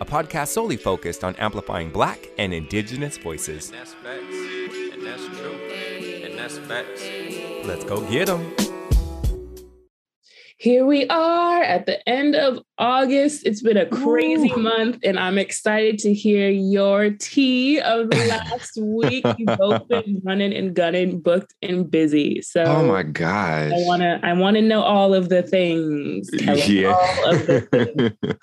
a podcast solely focused on amplifying Black and Indigenous voices. And that's facts. And that's true. And that's facts. Let's go get them. Here we are at the end of August. It's been a crazy Ooh. month, and I'm excited to hear your tea of the last week. You've both been running and gunning, booked and busy. So Oh my gosh. I wanna I wanna know all of the things. Yeah. All of the things.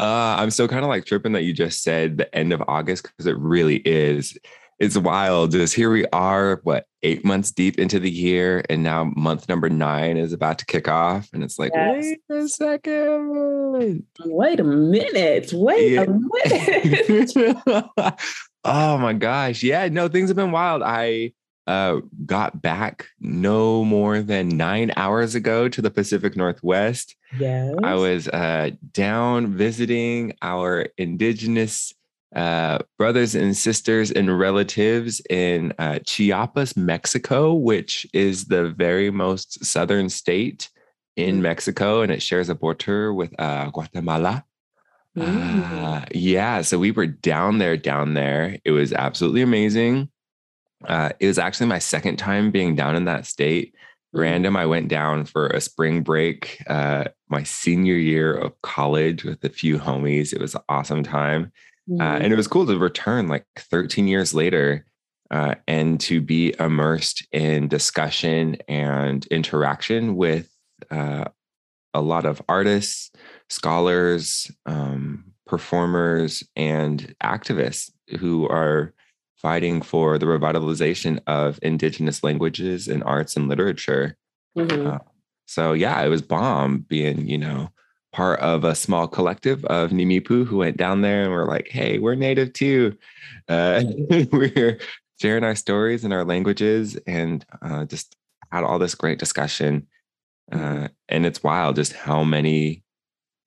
uh, I'm still kind of like tripping that you just said the end of August because it really is. It's wild. Just here we are, what, eight months deep into the year, and now month number nine is about to kick off. And it's like, Yes. wait a second. Wait a minute. Wait Yeah. a minute. oh my gosh. Yeah, no, things have been wild. I uh, got back no more than nine hours ago to the Pacific Northwest. yes. I was uh, down visiting our indigenous uh, brothers and sisters and relatives in uh, Chiapas, Mexico, which is the very most southern state in Mm. Mexico, and it shares a border with uh, Guatemala. Uh, yeah, so we were down there, down there. It was absolutely amazing. Uh, it was actually my second time being down in that state. Mm. Random, I went down for a spring break, uh, my senior year of college with a few homies. It was an awesome time. Uh, Mhm. and it was cool to return like 13 years later uh, and to be immersed in discussion and interaction with uh, a lot of artists, scholars, um, performers, and activists who are fighting for the revitalization of indigenous languages and arts and literature. Mhm. Uh, so yeah, it was bomb being, you know, part of a small collective of Nimipu who went down there and were like, hey, we're native too. Uh, we're sharing our stories and our languages and uh, just had all this great discussion. Uh, and it's wild just how many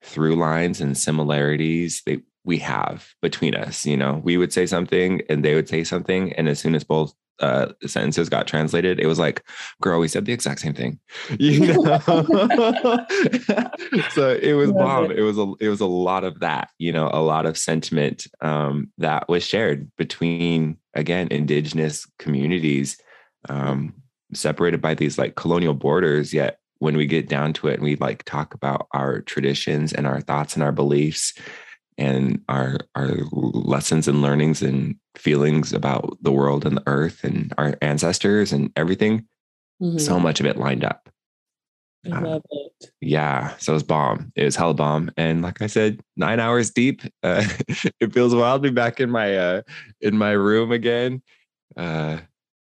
through lines and similarities they we have between us. You know, we would say something and they would say something, and as soon as both uh, sentences got translated, it was like, "Girl, we said the exact same thing." You know. so it was bomb. it. It was a it was a lot of that. You know, a lot of sentiment um, that was shared between again indigenous communities, um, separated by these like colonial borders. Yet when we get down to it and we like talk about our traditions and our thoughts and our beliefs and our our lessons and learnings and feelings about the world and the earth and our ancestors and everything Mhm. so much of it lined up I love it. yeah so it was bomb it was hella bomb and like i said nine hours deep uh, it feels wild to be back in my uh in my room again uh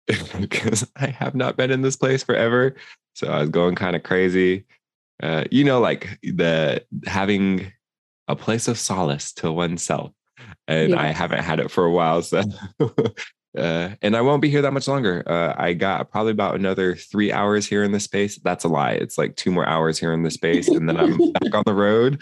because i have not been in this place forever so i was going kind of crazy uh you know like the having a place of solace to oneself and i haven't had it for a while so uh, and I won't be here that much longer. Uh, I got probably about another three hours here in the space. That's a lie. It's like two more hours here in the space, and then I'm back on the road.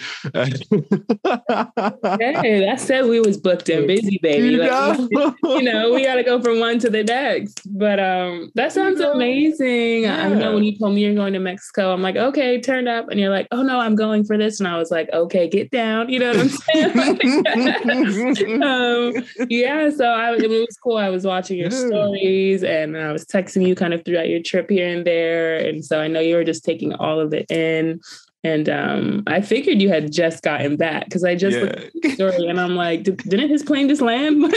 Hey, that said we was booked and busy, baby. You Like, know? you know, we got to go from one to the next. But um, that sounds know? amazing. I know when you told me you're going to Mexico, I'm like, okay, turned up, and you're like, oh no, I'm going for this, and I was like, okay, get down. You know what I'm saying? um, yeah. So I, it was cool. I was watching your Yeah. stories, and I was texting you kind of throughout your trip here and there, and so I know you were just taking all of it in. And um, I figured you had just gotten back because I just looked at the story and I'm like, "Did- didn't his plane just land?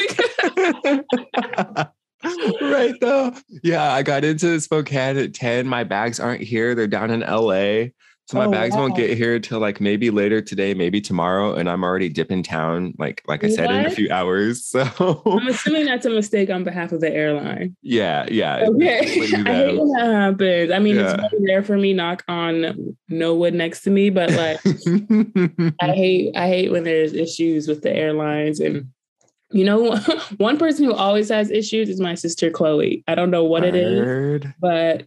Like, right though. Yeah, I got into Spokane at 10. My bags aren't here. They're down in LA. So my Oh, bags won't get here till like maybe later today, maybe tomorrow. And I'm already dipping town, like like I said, in a few hours. So I'm assuming that's a mistake on behalf of the airline. yeah, yeah. Okay. I hate when that happens. I mean, Yeah. it's very rare for me, knock on no wood next to me, but like I hate I hate when there's issues with the airlines and You know, one person who always has issues is my sister Chloe. I don't know what it is, but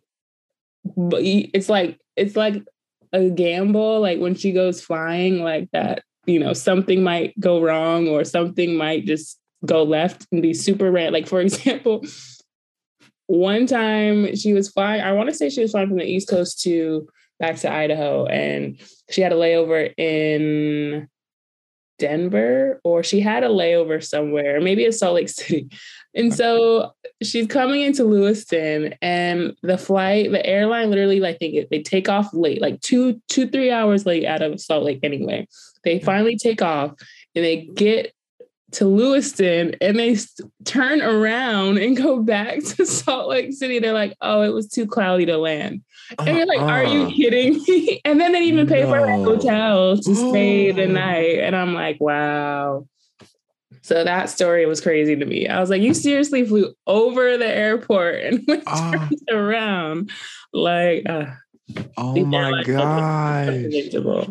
but it's like it's like a gamble. Like when she goes flying, like that, you know, something might go wrong or something might just go left and be super red. Like for example, one time she was flying. I want to say she was flying from the East Coast to back to Idaho, and she had a layover in Denver or she had a layover somewhere, maybe in Salt Lake City. And so she's coming into Lewiston and the flight, the airline literally, I think it, they take off late, like two, two, three hours late out of Salt Lake anyway. They finally take off and they get to Lewiston and they turn around and go back to Salt Lake City. They're like, oh, it was too cloudy to land. And you're like, uh, are you uh-uh. kidding me? And then they even pay no. for a hotel to stay the night. And I'm like, wow. So that story was crazy to me. I was like, you seriously flew over the airport and went uh, around. Like, uh, oh my like, god.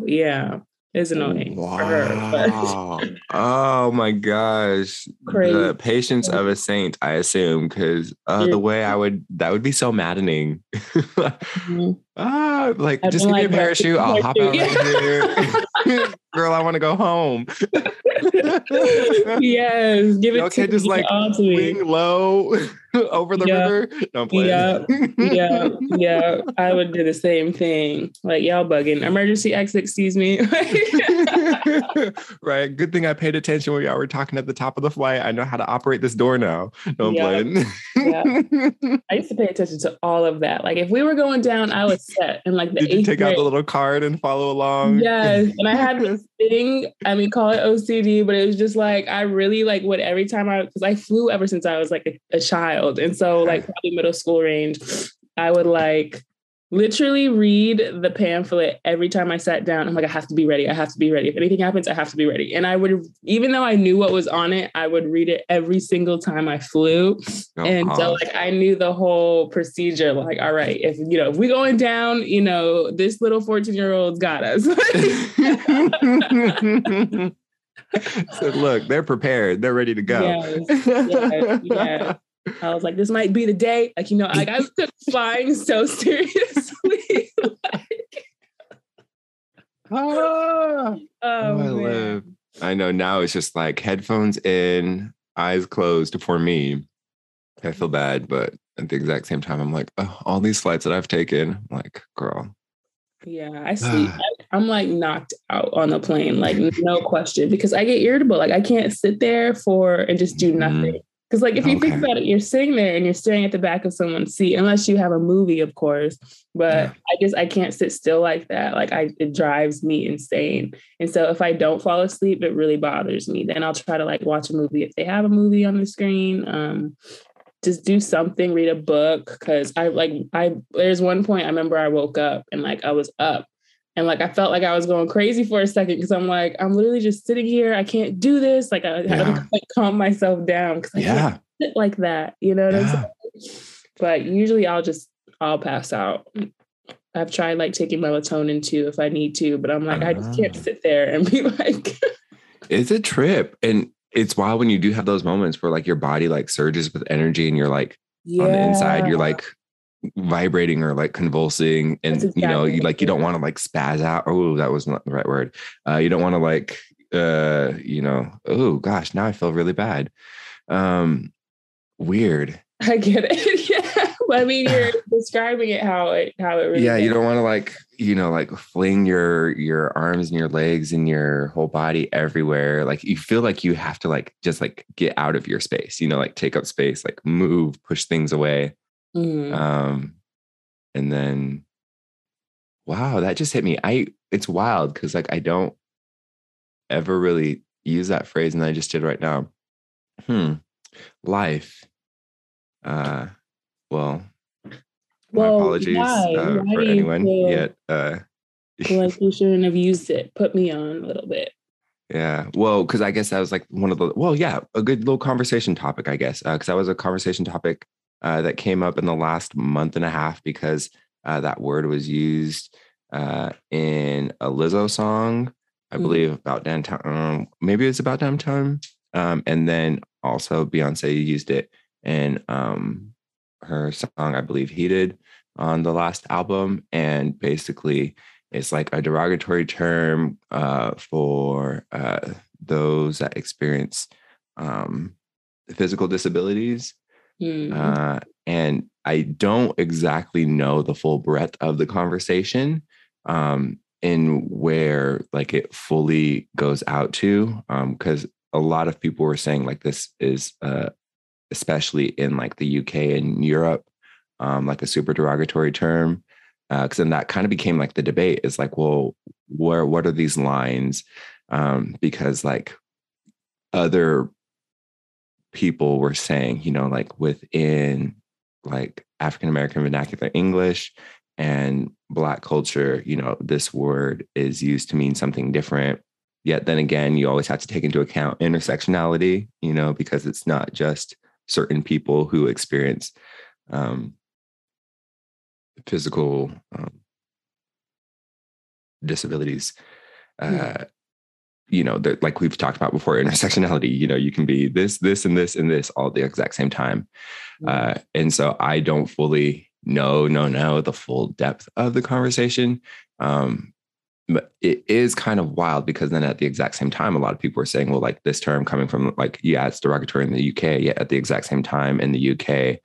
Yeah is annoying wow. her. oh my gosh. Crazy. The patience of a saint, I assume, because uh, the way I would that would be so maddening. mm-hmm. Ah, like just give like me a parachute. I'll hop out right here. Girl, I want to go home. yes, give it okay, just me, like wing low over the yeah. river. Don't play. Yeah, yeah, yeah. I would do the same thing. Like y'all bugging. Emergency exit. Excuse me. right. Good thing I paid attention when y'all were talking at the top of the flight. I know how to operate this door now. Don't yeah. play. yeah. I used to pay attention to all of that. Like if we were going down, I was set. And like the Did you take grade. out the little card and follow along? Yes. And I had this thing. I mean, call it OCD, but it was just like I really like what every time I because I flew ever since I was like a, a child, and so like probably middle school range, I would like literally read the pamphlet every time I sat down. I'm like, I have to be ready. I have to be ready. If anything happens, I have to be ready. And I would, even though I knew what was on it, I would read it every single time I flew. Oh, and so like I knew the whole procedure. Like, all right, if you know, if we going down, you know, this little 14 year old's got us. so look, they're prepared. They're ready to go. Yes, yes, yes. I was like, this might be the day. Like, you know, like I took flying so seriously. like, ah, oh, I live. I know now it's just like headphones in, eyes closed for me. I feel bad, but at the exact same time, I'm like, oh, all these flights that I've taken, I'm like, girl. Yeah, I sleep. I'm like knocked out on the plane, like no question, because I get irritable. Like I can't sit there for and just do mm-hmm. nothing. Mm-hmm. Because, like, if you okay. think about it, you're sitting there and you're staring at the back of someone's seat, unless you have a movie, of course. But yeah. I just I can't sit still like that. Like, I it drives me insane. And so, if I don't fall asleep, it really bothers me. Then I'll try to like watch a movie if they have a movie on the screen. Um, just do something, read a book. Because I like I there's one point I remember I woke up and like I was up and like I felt like I was going crazy for a second because I'm like, I'm literally just sitting here. I can't do this. Like I yeah. had to like calm myself down because I yeah. can't sit like that. You know what yeah. I'm saying? But usually I'll just I'll pass out. I've tried like taking melatonin too if I need to, but I'm like, uh, I just can't ah. sit there and be like It's a trip. And it's wild when you do have those moments where like your body like surges with energy and you're like yeah. on the inside, you're like vibrating or like convulsing and exactly you know you like you don't want to like spaz out. Oh that was not the right word. Uh you don't want to like uh you know oh gosh now i feel really bad. Um weird. I get it. Yeah. I mean you're describing it how it how it really yeah you don't want to like you know like fling your your arms and your legs and your whole body everywhere. Like you feel like you have to like just like get out of your space you know like take up space like move push things away Mm. Um, and then, wow, that just hit me. I it's wild because like I don't ever really use that phrase, and I just did right now. Hmm, life. Uh, well, well, my apologies why? Uh, why for anyone yet. Uh, like you shouldn't have used it. Put me on a little bit. Yeah. Well, because I guess that was like one of the, well, yeah, a good little conversation topic, I guess. Because uh, that was a conversation topic uh, that came up in the last month and a half because uh, that word was used uh, in a Lizzo song, I mm-hmm. believe, about downtown. Um, maybe it's about downtown Um, and then also Beyonce used it in um, her song, I believe, Heated on the last album. And basically, it's like a derogatory term uh, for uh, those that experience um, physical disabilities. Mm-hmm. Uh, and I don't exactly know the full breadth of the conversation um, in where like it fully goes out to, because um, a lot of people were saying like this is uh, especially in like the UK and Europe, um, like a super derogatory term. Because uh, then that kind of became like the debate is like, well, where what are these lines? Um, because like other people were saying, you know, like within like African American vernacular English and Black culture, you know, this word is used to mean something different. Yet then again, you always have to take into account intersectionality, you know, because it's not just certain people who experience um, physical um, disabilities. Uh, you know, that like we've talked about before, intersectionality, you know, you can be this, this, and this, and this all at the exact same time. Uh, and so I don't fully know, no, no, the full depth of the conversation. Um, but it is kind of wild because then at the exact same time, a lot of people are saying, well, like this term coming from like, yeah, it's derogatory in the UK. Yet at the exact same time in the UK,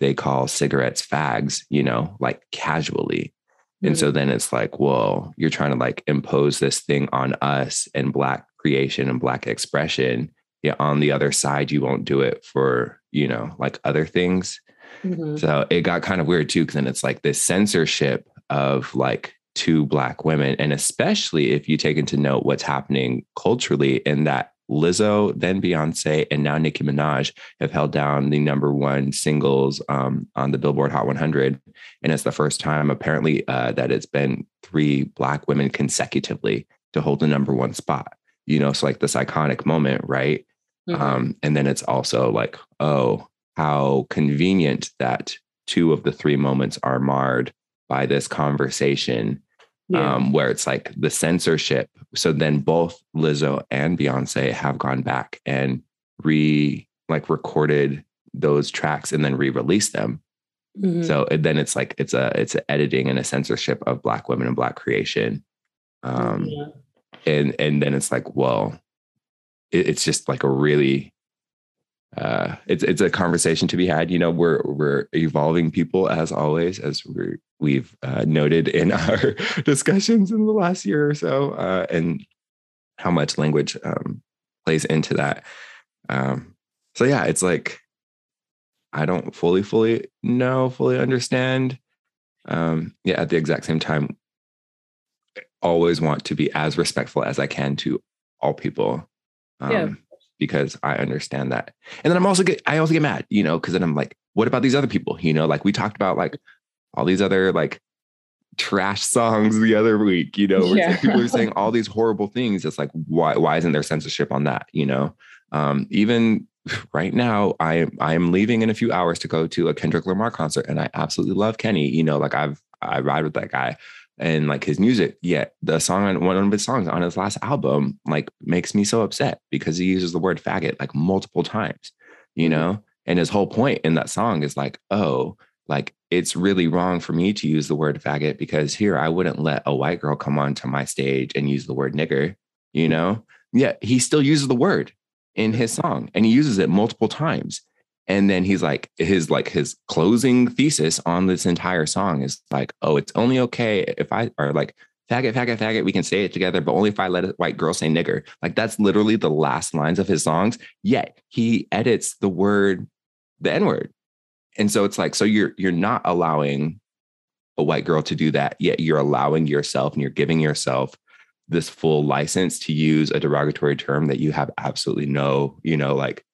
they call cigarettes fags, you know, like casually. And so mm. then it's like, well, you're trying to like impose this thing on us and Black creation and Black expression. Yeah, on the other side, you won't do it for, you know, like other things. Mm-hmm. So it got kind of weird too, because then it's like this censorship of like two Black women. And especially if you take into note what's happening culturally in that Lizzo, then Beyonce, and now Nicki Minaj have held down the number one singles um, on the Billboard Hot 100. And it's the first time, apparently, uh, that it's been three Black women consecutively to hold the number one spot. You know, it's like this iconic moment, right? Mm-hmm. Um, and then it's also like, oh, how convenient that two of the three moments are marred by this conversation yeah. um, where it's like the censorship. So then both Lizzo and Beyonce have gone back and re like recorded those tracks and then re-released them. Mm-hmm. So then it's like it's a it's an editing and a censorship of black women and black creation. Um yeah. and and then it's like, well, it, it's just like a really uh, it's it's a conversation to be had. You know, we're we're evolving people as always, as we we've uh, noted in our discussions in the last year or so, uh, and how much language um, plays into that. Um, so yeah, it's like I don't fully fully know, fully understand. Um, yeah, at the exact same time, I always want to be as respectful as I can to all people. Um, yeah because I understand that. And then I'm also get I also get mad, you know, because then I'm like, what about these other people? You know, like we talked about like all these other like trash songs the other week, you know, yeah. people are saying all these horrible things. It's like, why why isn't there censorship on that? You know? Um, even right now, I I am leaving in a few hours to go to a Kendrick Lamar concert, and I absolutely love Kenny. You know, like I've I ride with that guy and like his music yet the song on one of his songs on his last album like makes me so upset because he uses the word faggot like multiple times you mm-hmm. know and his whole point in that song is like oh like it's really wrong for me to use the word faggot because here i wouldn't let a white girl come onto my stage and use the word nigger you mm-hmm. know yeah he still uses the word in his song and he uses it multiple times and then he's like, his like his closing thesis on this entire song is like, oh, it's only okay if I are like faggot, faggot, faggot, we can say it together, but only if I let a white girl say nigger. Like that's literally the last lines of his songs. Yet he edits the word, the N-word. And so it's like, so you're you're not allowing a white girl to do that, yet you're allowing yourself and you're giving yourself this full license to use a derogatory term that you have absolutely no, you know, like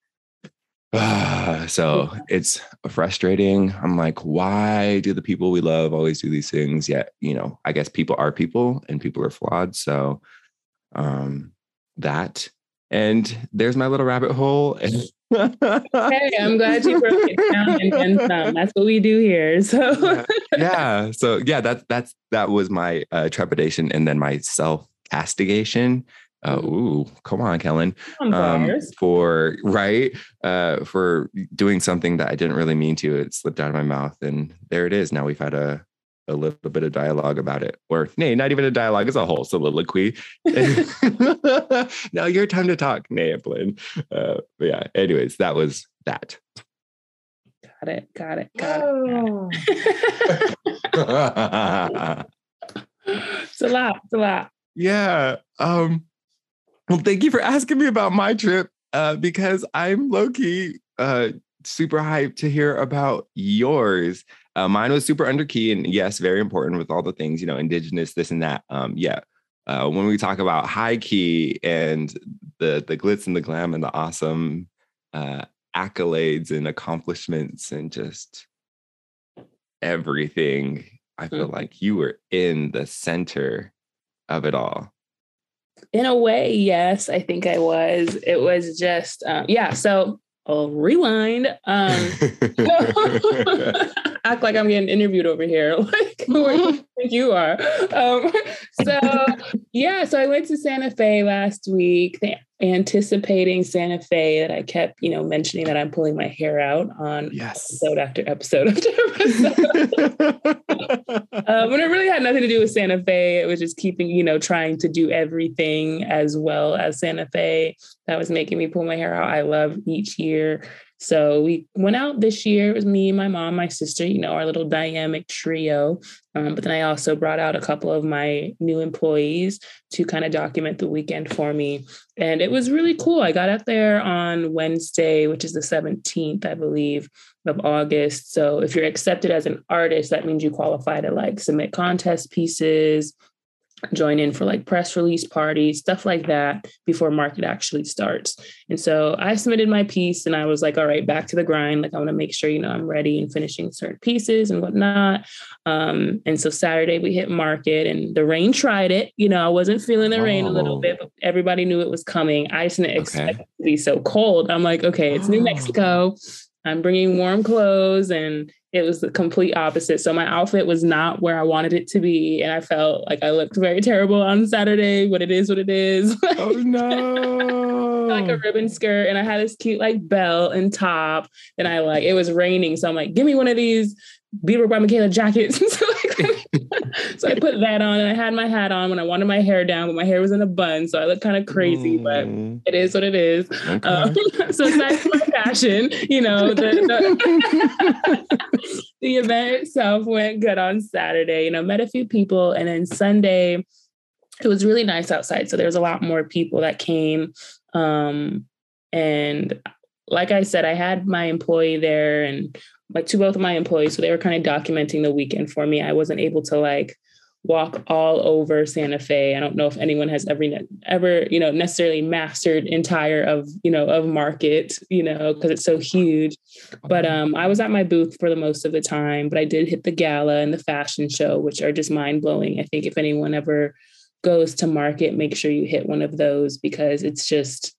so it's frustrating. I'm like, why do the people we love always do these things? Yet, you know, I guess people are people and people are flawed. So um that and there's my little rabbit hole. hey, I'm glad you broke it down and then some. That's what we do here. So yeah. So yeah, that's that's that was my uh, trepidation and then my self castigation Oh, ooh, come on, Kellen. Um, for right, uh, for doing something that I didn't really mean to. It slipped out of my mouth, and there it is. Now we've had a a little bit of dialogue about it, or nay, not even a dialogue, it's a whole soliloquy. now your time to talk, Nay Flynn. Uh, but yeah, anyways, that was that. Got it. Got it. Got oh. it. it's a lot. It's a lot. Yeah. Um, well, thank you for asking me about my trip uh, because I'm low key uh, super hyped to hear about yours. Uh, mine was super under key and yes, very important with all the things, you know, indigenous, this and that. Um, yeah. Uh, when we talk about high key and the the glitz and the glam and the awesome uh, accolades and accomplishments and just everything, I feel mm-hmm. like you were in the center of it all. In a way, yes, I think I was. It was just, um, yeah. So I'll rewind. Um, act like I'm getting interviewed over here. Like who you think you are? Um, so yeah, so I went to Santa Fe last week, anticipating Santa Fe. That I kept, you know, mentioning that I'm pulling my hair out on yes. episode after episode after episode. um, and it really had nothing to do with Santa Fe. It was just keeping, you know, trying to do everything as well as Santa Fe. That was making me pull my hair out. I love each year so we went out this year. It was me, my mom, my sister, you know, our little dynamic trio. Um, but then I also brought out a couple of my new employees to kind of document the weekend for me. And it was really cool. I got out there on Wednesday, which is the 17th, I believe, of August. So if you're accepted as an artist, that means you qualify to like submit contest pieces, join in for like press release parties, stuff like that before market actually starts. And so I submitted my piece and I was like, all right, back to the grind. Like I want to make sure, you know, I'm ready and finishing certain pieces and whatnot. Um, and so Saturday we hit market and the rain tried it. You know, I wasn't feeling the rain a little bit, but everybody knew it was coming. I just didn't okay. expect it to be so cold. I'm like, okay, it's New Mexico. I'm bringing warm clothes and it was the complete opposite. So my outfit was not where I wanted it to be. And I felt like I looked very terrible on Saturday, but it is what it is. Oh no. like a ribbon skirt. And I had this cute like belt and top. And I like it was raining. So I'm like, give me one of these Bieber by Michaela jackets. so, like, so I put that on and I had my hat on when I wanted my hair down, but my hair was in a bun. So I looked kind of crazy, mm. but it is what it is. Okay. Um, so my fashion, you know, the, the, the event itself went good on Saturday. You know, met a few people. And then Sunday, it was really nice outside. So there was a lot more people that came. Um, and like I said, I had my employee there and like to both of my employees. So they were kind of documenting the weekend for me. I wasn't able to like walk all over Santa Fe. I don't know if anyone has ever ever, you know, necessarily mastered entire of, you know, of market, you know, because it's so huge. But um I was at my booth for the most of the time, but I did hit the gala and the fashion show, which are just mind-blowing. I think if anyone ever goes to market, make sure you hit one of those because it's just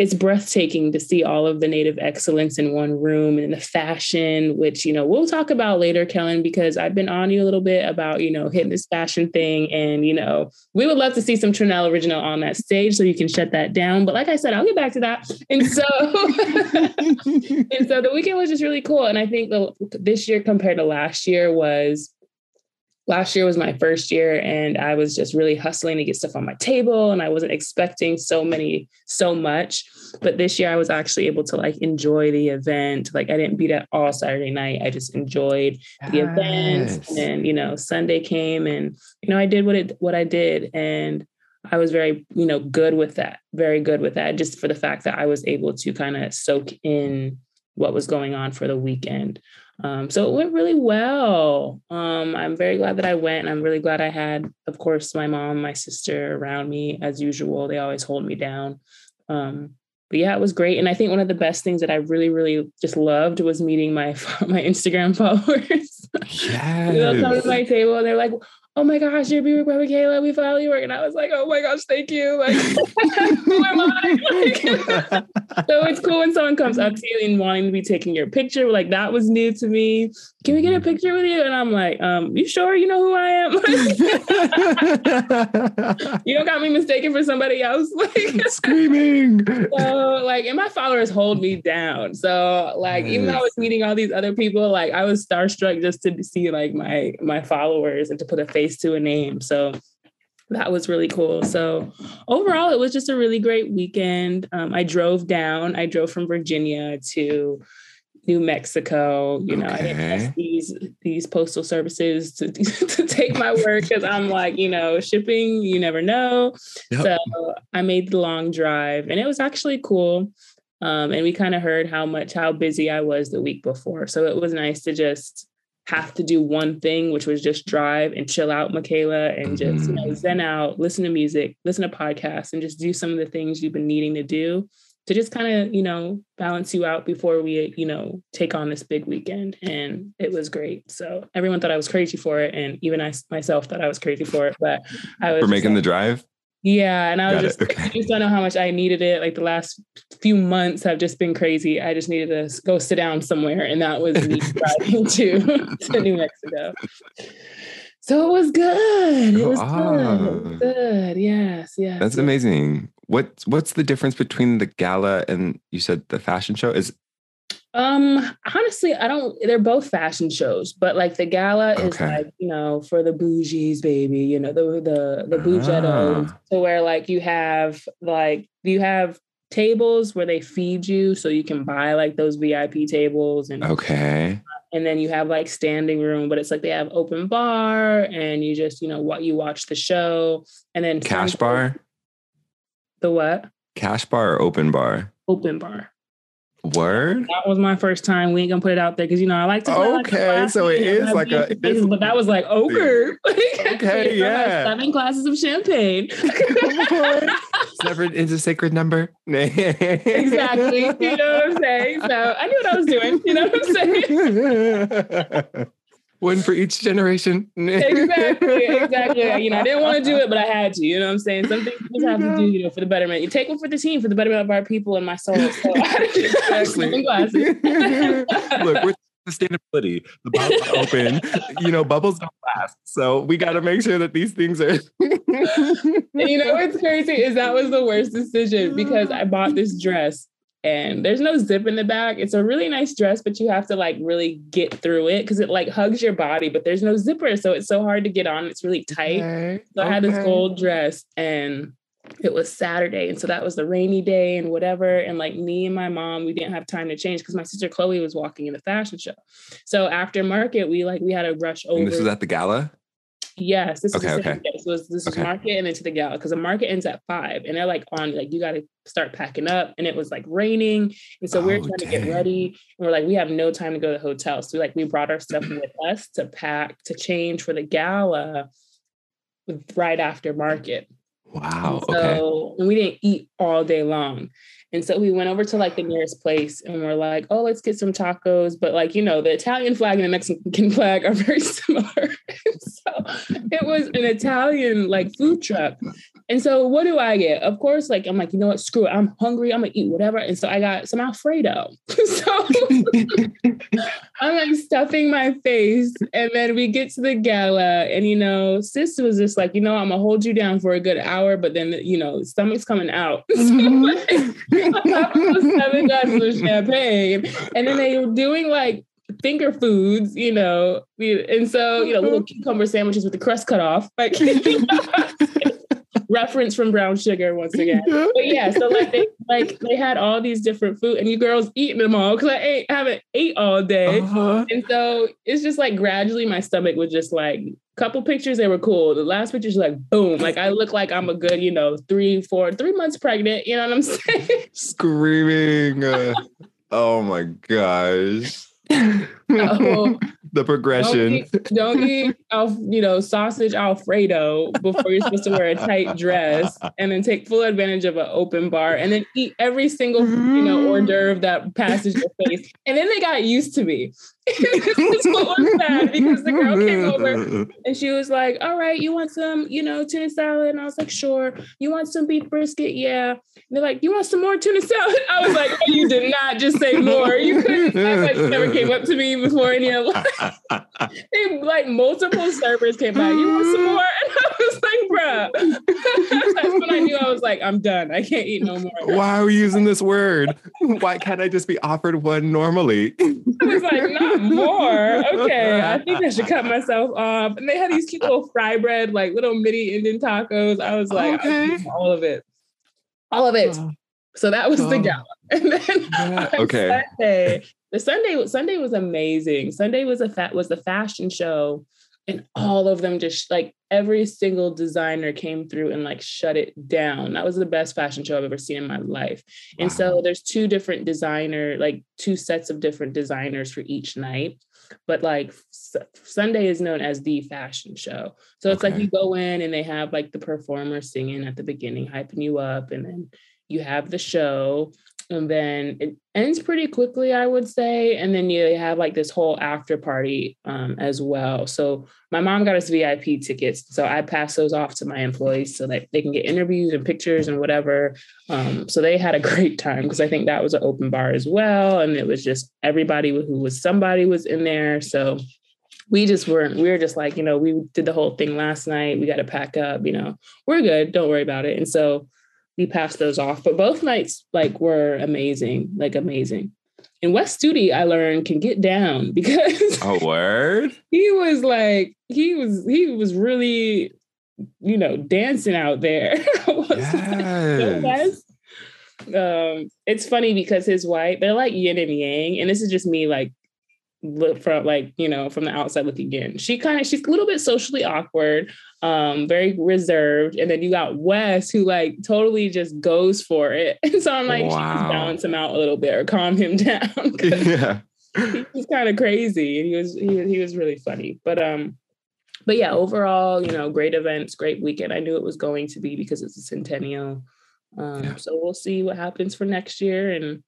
it's breathtaking to see all of the native excellence in one room and the fashion, which, you know, we'll talk about later, Kellen, because I've been on you a little bit about, you know, hitting this fashion thing. And, you know, we would love to see some Trinell original on that stage so you can shut that down. But like I said, I'll get back to that. And so, and so the weekend was just really cool. And I think the, this year compared to last year was last year was my first year and I was just really hustling to get stuff on my table and I wasn't expecting so many so much. But this year I was actually able to like enjoy the event. Like I didn't beat it all Saturday night. I just enjoyed yes. the event. And you know Sunday came and you know I did what it what I did and I was very you know good with that very good with that just for the fact that I was able to kind of soak in what was going on for the weekend um, so it went really well. Um, I'm very glad that I went. I'm really glad I had, of course, my mom, my sister around me as usual. They always hold me down. Um, but yeah, it was great. And I think one of the best things that I really, really just loved was meeting my my Instagram followers. Yeah, They'll come to my table and they're like, oh my gosh, you're Be by Michaela. We follow your work. And I was like, oh my gosh, thank you. Like, who am I? Like, so it's cool when someone comes up to you and wanting to be taking your picture. Like that was new to me. Can we get a picture with you? And I'm like, um, you sure you know who I am? you don't got me mistaken for somebody else. Like screaming. So like, and my followers hold me down. So like, even though I was meeting all these other people, like I was starstruck just to see like my my followers and to put a face to a name. So that was really cool. So overall, it was just a really great weekend. Um, I drove down. I drove from Virginia to New Mexico. You know, okay. I didn't ask these these postal services to, to take my work because I'm like, you know, shipping. You never know. Yep. So I made the long drive, and it was actually cool. Um, and we kind of heard how much how busy I was the week before, so it was nice to just have to do one thing, which was just drive and chill out, Michaela, and just you know mm-hmm. zen out, listen to music, listen to podcasts, and just do some of the things you've been needing to do to just kind of you know balance you out before we you know take on this big weekend. And it was great. So everyone thought I was crazy for it, and even I myself thought I was crazy for it. But I was for making like, the drive. Yeah, and I was just okay. I just don't know how much I needed it. Like the last few months have just been crazy. I just needed to go sit down somewhere, and that was me driving to to New Mexico. So it was good. It was good. It was ah. good. Yes, yes. That's yes. amazing. What what's the difference between the gala and you said the fashion show? Is um, honestly, I don't. They're both fashion shows, but like the gala okay. is like you know for the bougies, baby. You know the the the bougettos, ah. to where like you have like you have tables where they feed you, so you can buy like those VIP tables and okay. And then you have like standing room, but it's like they have open bar, and you just you know what you watch the show, and then cash bar. The what? Cash bar or open bar? Open bar. Word. That was my first time. We ain't gonna put it out there because you know I like to. Okay, like so it is like a. Places, but that was like okay. okay, yeah. Seven glasses of champagne. it's never is a sacred number. exactly. You know what I'm saying? So I knew what I was doing. You know what I'm saying? One for each generation. exactly, exactly. You know, I didn't want to do it, but I had to. You know what I'm saying? Some things you just have to do, you know, for the betterment. You take one for the team, for the betterment of our people and my soul. So exactly. Look, we're sustainability. The bubbles are open. you know, bubbles don't last. So we got to make sure that these things are. you know what's crazy is that was the worst decision because I bought this dress and there's no zip in the back. It's a really nice dress, but you have to like really get through it because it like hugs your body, but there's no zipper. So it's so hard to get on. It's really tight. Okay. So I had this gold dress and it was Saturday. And so that was the rainy day and whatever. And like me and my mom, we didn't have time to change because my sister Chloe was walking in the fashion show. So after market, we like we had to rush over. And this was at the gala? Yes, this okay, okay. This was this okay. was market and into the gala because the market ends at five and they're like on like you got to start packing up and it was like raining and so oh, we are trying dang. to get ready and we're like we have no time to go to the hotel so we like we brought our stuff with us to pack to change for the gala right after market. Wow. And so okay. and we didn't eat all day long. And so we went over to like the nearest place and we're like, oh, let's get some tacos. But like, you know, the Italian flag and the Mexican flag are very similar. so it was an Italian like food truck. And so what do I get? Of course, like I'm like, you know what, screw it. I'm hungry. I'm gonna eat whatever. And so I got some Alfredo. so I'm like stuffing my face. And then we get to the gala, and you know, sis was just like, you know, I'm gonna hold you down for a good hour, but then you know, stomach's coming out. Mm-hmm seven glasses of champagne. And then they were doing like finger foods, you know, and so, you know, little cucumber sandwiches with the crust cut off. Like reference from brown sugar once again. But yeah, so like they like they had all these different food and you girls eating them all because I haven't ate all day. Uh-huh. And so it's just like gradually my stomach was just like couple pictures they were cool. The last picture's like boom, like I look like I'm a good, you know, three, four, three months pregnant. You know what I'm saying? Screaming. Uh, oh my gosh. Oh, the progression. Don't eat, don't eat you know, sausage Alfredo before you're supposed to wear a tight dress, and then take full advantage of an open bar, and then eat every single you know hors d'oeuvre that passes your face. And then they got used to me. This what was bad because the girl came over and she was like, All right, you want some, you know, tuna salad? And I was like, Sure. You want some beef brisket? Yeah. And they're like, You want some more tuna salad? I was like, You did not just say more. You couldn't like never came up to me before any of they like multiple servers came by. You want some more? And I was like, bruh. That's when I knew I was like, I'm done. I can't eat no more. Why are we using this word? Why can't I just be offered one normally? I was like, not more. Okay. I think I should cut myself off. And they had these cute little fry bread, like little mini Indian tacos. I was like, okay. all of it. All of it. Oh. So that was oh. the gala. And then yeah. okay. Sunday, the Sunday Sunday was amazing. Sunday was a fat was the fashion show and all of them just like every single designer came through and like shut it down. That was the best fashion show i've ever seen in my life. Wow. and so there's two different designer like two sets of different designers for each night. But like sunday is known as the fashion show. So it's okay. like you go in and they have like the performer singing at the beginning hyping you up and then you have the show and then it ends pretty quickly i would say and then you have like this whole after party um, as well. So my mom got us vip tickets so i pass those off to my employees so that they can get interviews and pictures and whatever. Um, so they had a great time because i think that was an open bar as well and it was just everybody who was somebody was in there. So we just weren't we were just like you know we did the whole thing last night we got to pack up you know we're good don't worry about it. And so we passed those off. But both nights like were amazing, like amazing. And Wes Studi, I learned can get down because a word. he was like he was he was really you know dancing out there. yes. um, it's funny because his wife they're like yin and yang, and this is just me like look from like you know from the outside looking in. She kind of she's a little bit socially awkward um very reserved and then you got wes who like totally just goes for it. And so i'm like wow. balance him out a little bit or calm him down. Yeah. he's kind of crazy and he was he, he was really funny. But um but yeah overall you know great events great weekend. I knew it was going to be because it's a centennial. Um yeah. so we'll see what happens for next year and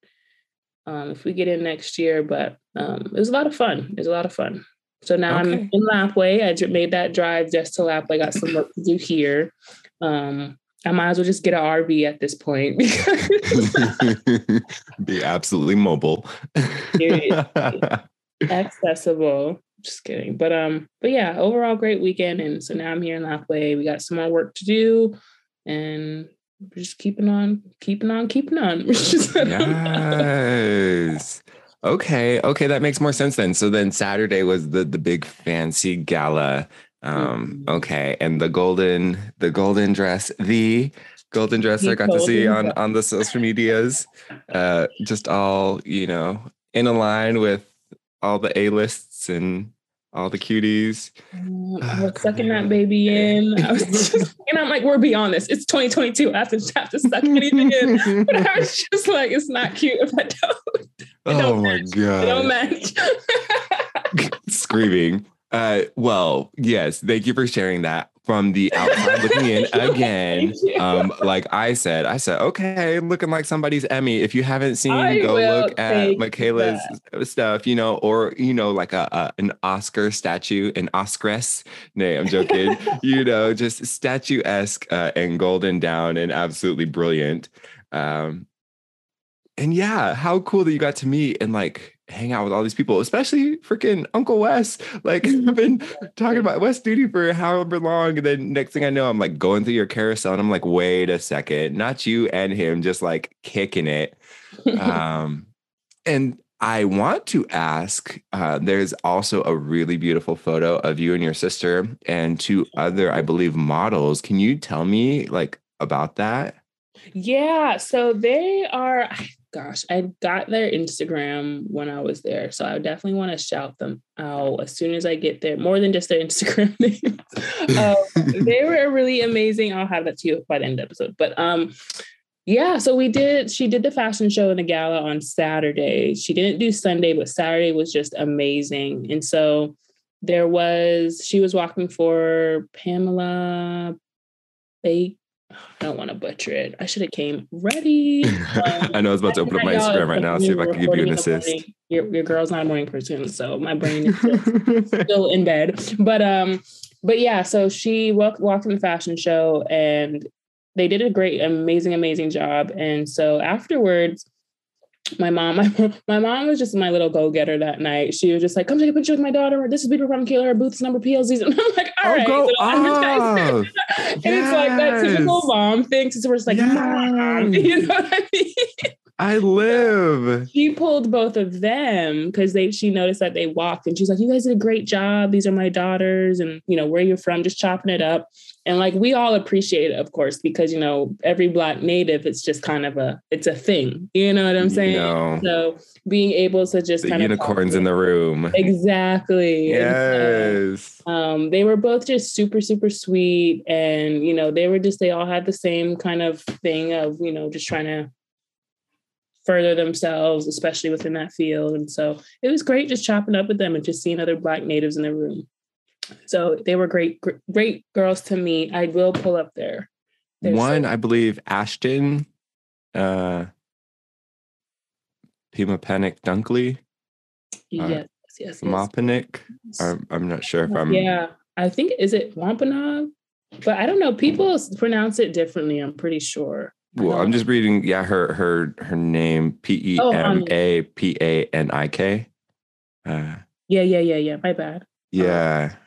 um, if we get in next year. But um, it was a lot of fun. It was a lot of fun. So now okay. I'm in Lapwai. I made that drive just to Lapwai. Got some work to do here. Um, I might as well just get an RV at this point. Be absolutely mobile. accessible. Just kidding. But um, but yeah, overall great weekend. And so now I'm here in Lapwai. We got some more work to do. And we're just keeping on, keeping on, keeping on. yes. Okay. Okay. That makes more sense then. So then Saturday was the the big fancy gala. Um, mm-hmm. okay. And the golden, the golden dress, the golden dress the I got to see on on the social medias. Uh just all, you know, in a line with all the A-lists and all the cuties. I was sucking that baby in. I was just, and I'm like, we're beyond this. It's 2022. I have to have to suck anything in. But I was just like, it's not cute if I don't. oh don't my match. god! It don't match. Screaming. Uh, well, yes. Thank you for sharing that from the outside looking in again. Um, like I said, I said, okay, looking like somebody's Emmy. If you haven't seen, I go look at Michaela's that. stuff, you know, or you know, like a, a an Oscar statue, an Oscars. Nay, I'm joking. you know, just statuesque uh, and golden down and absolutely brilliant. Um, and yeah, how cool that you got to meet and like hang out with all these people, especially freaking Uncle Wes. Like I've been talking about Wes Studi for however long. And then next thing I know, I'm like going through your carousel and I'm like, wait a second, not you and him just like kicking it. um, and I want to ask, uh, there's also a really beautiful photo of you and your sister and two other, I believe, models. Can you tell me like about that? Yeah, so they are gosh, I got their Instagram when I was there. So I definitely want to shout them out as soon as I get there, more than just their Instagram name. um, they were really amazing. I'll have that to you by the end of the episode. But um, yeah, so we did, she did the fashion show in the gala on Saturday. She didn't do Sunday, but Saturday was just amazing. And so there was, she was walking for Pamela Bake I don't want to butcher it. I should have came ready. Um, I know I was about to open up my Instagram right now, see if I can give you an assist. Your, your girl's not a morning person, so my brain is still in bed. But um, but yeah, so she walked walked in the fashion show and they did a great, amazing, amazing job. And so afterwards, my mom, my, my mom was just my little go-getter that night. She was just like, come take a picture with my daughter. This is Beeper from Kayla. Her booth's number PLZs. And I'm like, all oh, right. Go so and yes. it's like that typical mom thing. So we're just like, yes. mom, you know what I mean? I live. She pulled both of them because they she noticed that they walked and she's like, You guys did a great job. These are my daughters, and you know, where you're from, just chopping it up. And like we all appreciate it, of course, because you know, every black native, it's just kind of a it's a thing. You know what I'm saying? You know, so being able to just kind unicorns in the room. Exactly. Yes. So, um, they were both just super, super sweet. And, you know, they were just, they all had the same kind of thing of, you know, just trying to further themselves, especially within that field. And so it was great just chopping up with them and just seeing other Black natives in the room. So they were great, great girls to meet. I will pull up there. One, I believe, Ashton, uh, Pima Panic Dunkley. Uh, yes, uh, yes, yes. Mapanik. I'm, I'm not sure if I'm. Yeah, I think is it Wampanoag, but I don't know. People pronounce it differently. I'm pretty sure. Well, I'm just reading. Yeah, her her her name P E M A P A N I K. Uh, yeah, yeah, yeah, yeah. My bad. Yeah. Um.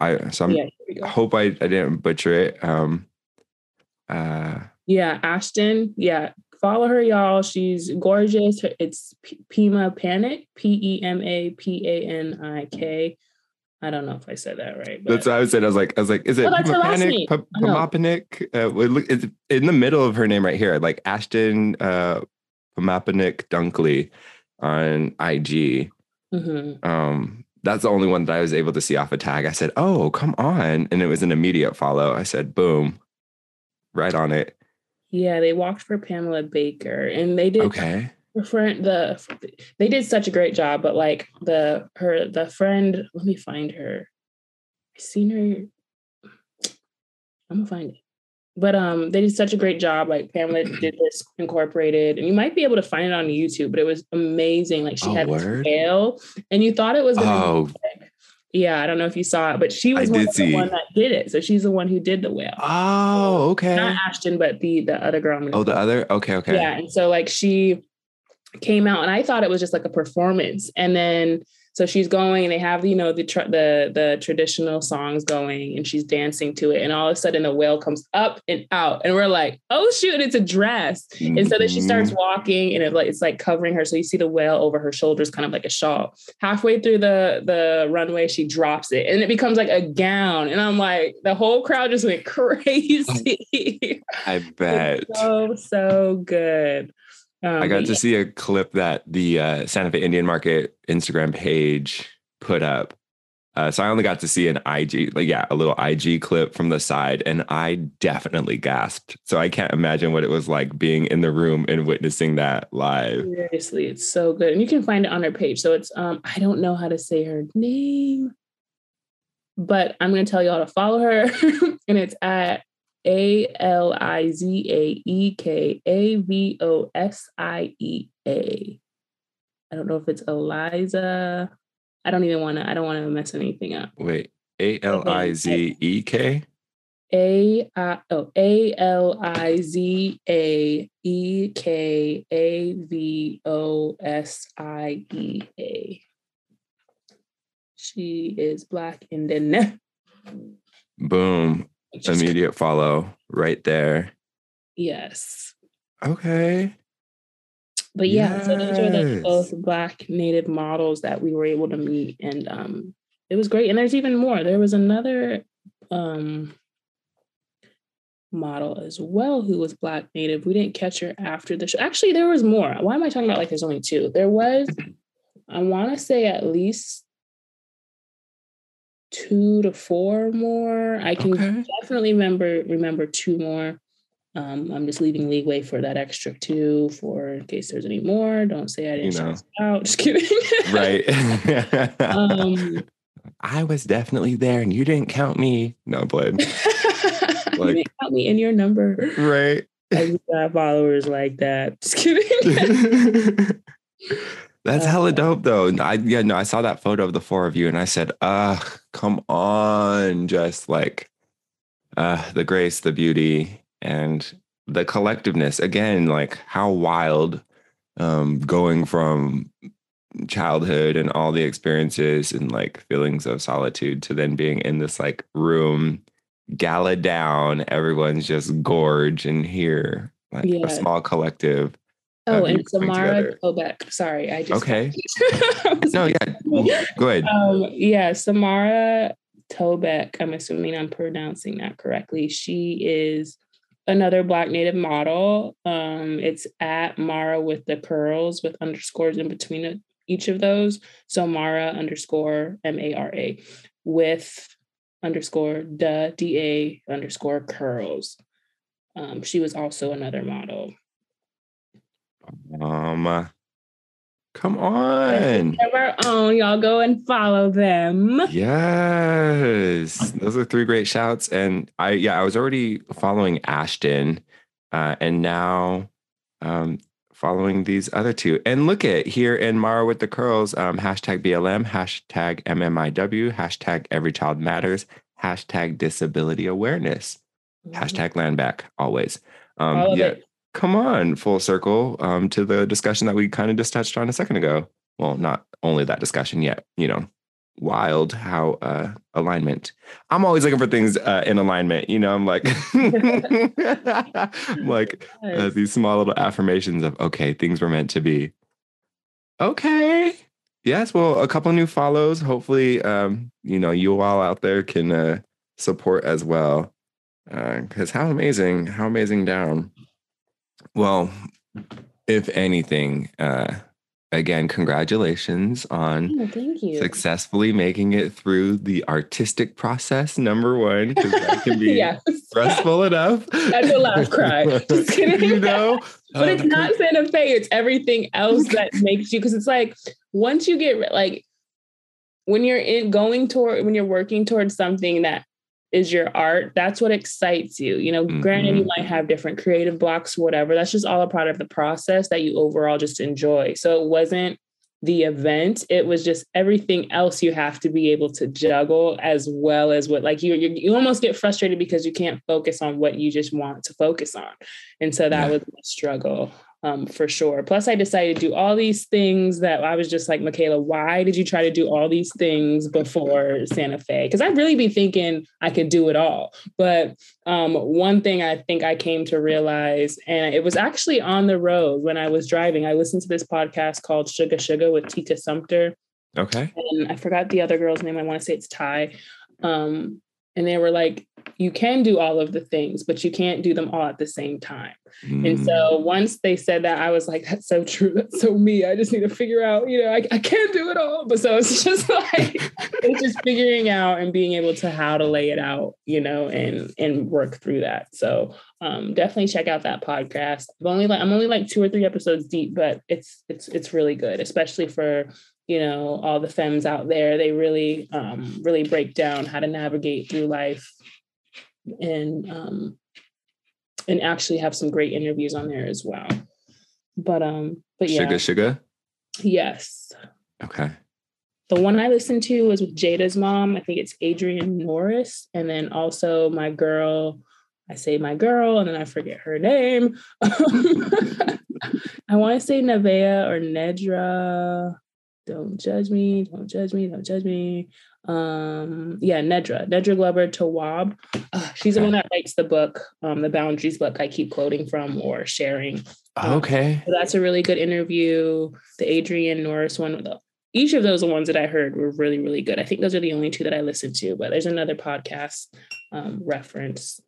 I so I'm, yeah, hope I I didn't butcher it. Um. Uh. Yeah, Ashton. Yeah, follow her, y'all. She's gorgeous. It's P- Pima Panic. P E M A P A N I K. I don't know if I said that right. But... That's what I was saying. I was like, I was like, is it oh, Panic? P- Uh, it's in the middle of her name right here, like Ashton uh, Dunkley on IG. Mm-hmm. Um, that's the only one that I was able to see off a tag. I said, "Oh, come on!" and it was an immediate follow. I said, "Boom, right on it." Yeah, they walked for Pamela Baker, and they did. Okay friend the they did such a great job but like the her the friend let me find her i seen her i'm gonna find it but um they did such a great job like pamela did this incorporated and you might be able to find it on youtube but it was amazing like she oh, had word? tail and you thought it was oh yeah, I don't know if you saw it, but she was one, the one that did it. So she's the one who did the whale. Oh, okay. Not Ashton, but the the other girl. Oh, the other. Okay, okay. Yeah, and so like she came out and I thought it was just like a performance. And then so she's going and they have, you know, the tr- the the traditional songs going and she's dancing to it. And all of a sudden a whale comes up and out. And we're like, oh shoot, it's a dress. Mm-hmm. And so then she starts mm-hmm. walking and it like it's like covering her. So you see the whale over her shoulders, kind of like a shawl. Halfway through the the runway, she drops it and it becomes like a gown. And I'm like, the whole crowd just went crazy. I bet. so, so good. Um, I got to see a clip that the uh, Santa Fe Indian Market Instagram page put up. Uh, so I only got to see an IG, like yeah, a little IG clip from the side, and I definitely gasped. So I can't imagine what it was like being in the room and witnessing that live. Seriously, it's so good, and you can find it on her page. So it's um, I don't know how to say her name, but I'm going to tell y'all to follow her, and it's at a L I Z A E K A V O S I E A. I don't know if it's Eliza. I don't even want to, I don't want to mess anything up. Wait, A L I Z E K? A I oh A L I Z A E K A V O S I E A. She is black Indian. Boom immediate follow right there. Yes. Okay. But yeah, yes. so those are the both black native models that we were able to meet. And um it was great. And there's even more. There was another um model as well who was black native. We didn't catch her after the show. Actually, there was more. Why am I talking about like there's only two? There was, I want to say at least two to four more. I can okay. definitely remember remember two more. Um, I'm just leaving leeway for that extra two for in case there's any more. Don't say I didn't you know. out. Just kidding. right. um, I was definitely there and you didn't count me. No, blood. Like, help me in your number. right. I got followers like that. Just kidding. That's Uh, hella dope though. I yeah, no, I saw that photo of the four of you and I said, uh, come on, just like uh the grace, the beauty, and the collectiveness. Again, like how wild um going from childhood and all the experiences and like feelings of solitude to then being in this like room, gala down, everyone's just gorge and here, like Yeah. a small collective. Oh, and coming Samara. Kobeck. Sorry, I just Okay. No, yeah. Go ahead. Um, yeah, Samara Tobeck, I'm assuming I'm pronouncing that correctly. She is another Black Native model. Um, it's at Mara with the curls with underscores in between each of those. So Mara underscore M A R A with underscore da D A underscore curls. Um, she was also another model. Um, come on. Our own, y'all go and follow them. Yes, those are three great shouts. And I, yeah, I was already following Ashton, uh, and now um, following these other two. And look at here in Mara with the curls, um, hashtag BLM, hashtag MMIW, hashtag Every Child Matters, hashtag Disability Awareness, hashtag Land Back always. Um, yeah, it. Come on, full circle um, to the discussion that we kind of just touched on a second ago. Well, not only that discussion yet, you know, wild how uh, alignment. I'm always looking for things uh, in alignment. You know, I'm like, I'm like uh, these small little affirmations of okay, things were meant to be. Okay. Yes. Well, a couple new follows. Hopefully, um, you know, you all out there can uh, support as well. Because how amazing, how amazing down. Well, if anything, uh, again, congratulations on Oh, thank you. successfully making it through the artistic process. Number one, because that can be yes. stressful enough. That's a laugh cry. Just kidding. you know, But it's Um, not Santa Fe, it's everything else that makes you because it's like once you get like when you're in going toward when you're working towards something that is your art, that's what excites you. You know, granted, you Mhm. might have different creative blocks, whatever. That's just all a part of the process that you overall just enjoy. So it wasn't the event, it was just everything else you have to be able to juggle as well as what like you you, you almost get frustrated because you can't focus on what you just want to focus on. And so that Yeah. was a struggle um, for sure. Plus, I decided to do all these things that I was just like, Michaela, why did you try to do all these things before Santa Fe? Because I'd really be thinking I could do it all. But um, one thing I think I came to realize, and it was actually on the road when I was driving, I listened to this podcast called Sugar Sugar with Tika Sumpter okay. and I forgot the other girl's name. I want to say it's Ty. Um, and they were like, you can do all of the things, but you can't do them all at the same time. And Mm, so once they said that, I was like, that's so true. That's so me. I just need to figure out, you know, I, I can't do it all. But so it's just like, it's just figuring out and being able to how to lay it out, you know, and, and work through that. So um, definitely check out that podcast. I've only like, I'm only like two or three episodes deep, but it's, it's, it's really good, especially for, you know, all the femmes out there. They really, um, really break down how to navigate through life and, um, and actually have some great interviews on there as well. But um, but yeah, Sugar, sugar. yes. Okay. The one I listened to was with Jada's mom. I think it's Adrienne Norris, and then also my girl. I say my girl, and then I forget her name. I want to say Nevea or Nedra. Don't judge me. Don't judge me. Don't judge me. Um, yeah, Nedra, Nedra Glover Tawwab. Uh, she's the one that writes the book, um, the Boundaries book. I keep quoting from or sharing. Um, Okay. so that's a really good interview. The Adrienne Norris one. the- Each of those ones that I heard were really, really good. I think those are the only two that I listened to, but there's another podcast um, reference.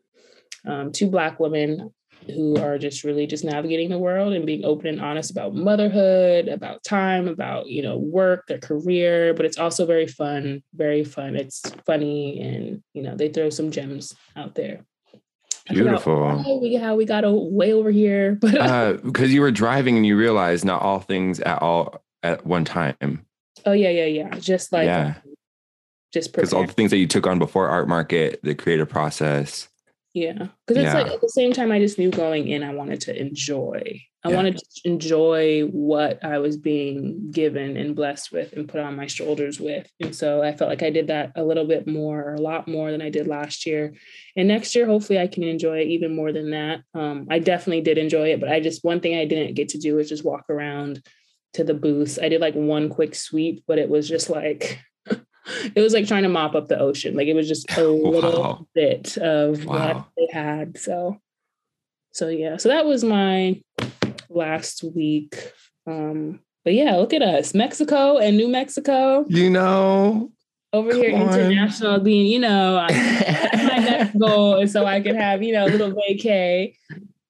Um, two Black women who are just really just navigating the world and being open and honest about motherhood, about time, about, you know, work, their career, but it's also very fun, very fun. It's funny and, you know, they throw some gems out there. Beautiful. we, how we got a, way over here, but Uh, because you were driving and you realized not all things at all at one time. Oh yeah, yeah, yeah. Just like Yeah. just Because all the things that you took on before art market, the creative process, Yeah. Because it's yeah. like at the same time, I just knew going in, I wanted to enjoy. I yeah. wanted to enjoy what I was being given and blessed with and put on my shoulders with. And so I felt like I did that a little bit more, or a lot more than I did last year. And next year, hopefully, I can enjoy it even more than that. Um, I definitely did enjoy it, but I just, one thing I didn't get to do was just walk around to the booths. I did like one quick sweep, but it was just like, it was like trying to mop up the ocean. Like it was just a little wow. bit of wow. what they had. So, so yeah. So that was my last week. Um, but yeah, look at us, Mexico and New Mexico. You know, over here on. international, being you know my next goal is so I can have you know a little vacay,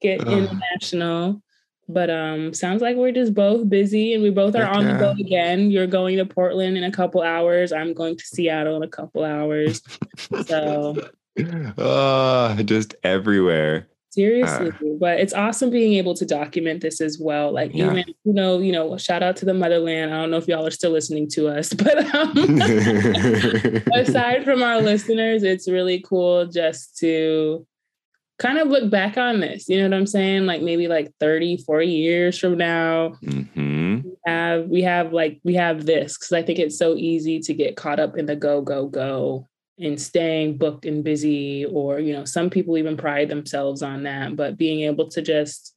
get international. But um, sounds like we're just both busy and we both are on the go again. You're going to Portland in a couple hours. I'm going to Seattle in a couple hours. So uh just everywhere. Seriously. Uh, but it's awesome being able to document this as well. Like yeah. even, you know, you know, shout out to the motherland. I don't know if y'all are still listening to us, but um, aside from our listeners, it's really cool just to kind of look back on this. You know what I'm saying? Like maybe like 30, 40 years from now, mm-hmm. we have we have like we have this because I think it's so easy to get caught up in the go, go, go and staying booked and busy, or you know, some people even pride themselves on that. But being able to just